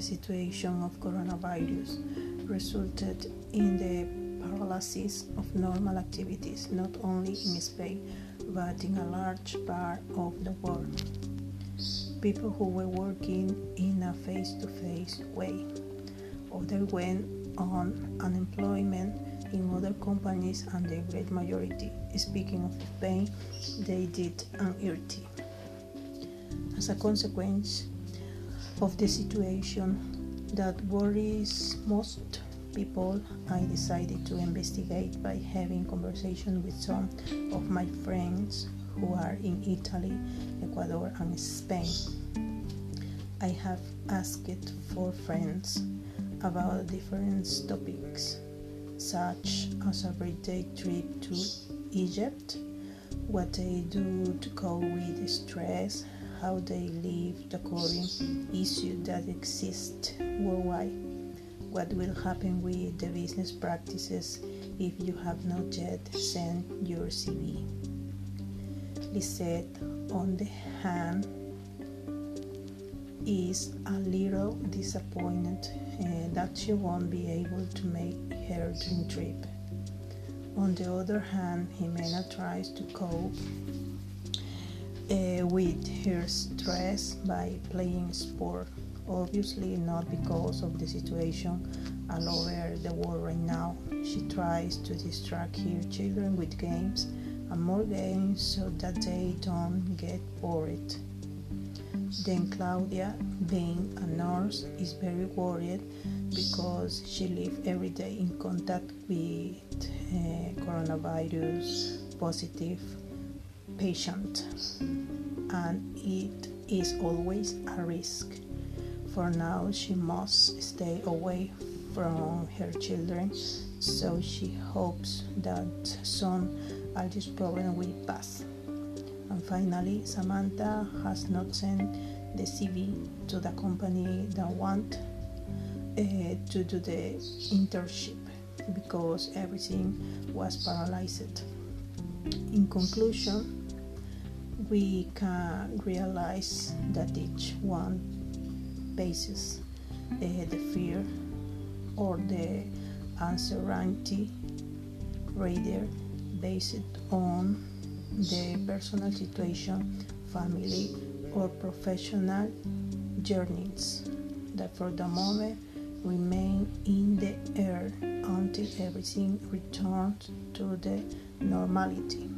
situation of coronavirus resulted in the paralysis of normal activities not only in Spain but in a large part of the world. People who were working in a face to face way. Others went on unemployment in other companies, and the great majority, speaking of Spain, they did an ERTE. As a consequence of the situation that worries most people, I decided to investigate by having conversation with some of my friends who are in Italy, Ecuador, and Spain. I have asked four friends about different topics, such as a birthday trip to Egypt, what they do to cope with stress, how they live the current issues that exist worldwide what will happen with the business practices if you have not yet sent your CV. Lizeth, on the hand, is a little disappointed uh, that she won't be able to make her dream trip. On the other hand, Jimena tries to cope with her stress by playing sport obviously not because of the situation all over the world right now. She tries to distract her children with games and more games so that they don't get bored. Then Claudia, being a nurse, is very worried because she lives every day in contact with uh, coronavirus positive patient and it is always a risk. For now, she must stay away from her children, so she hopes that soon all this problem will pass. And finally, Samantha has not sent the CV to the company that want uh, to do the internship because everything was paralyzed. In conclusion, we can realize that each one bases uh, the fear or the uncertainty rather based on the personal situation family or professional journeys that for the moment remain in the air until everything returns to the normality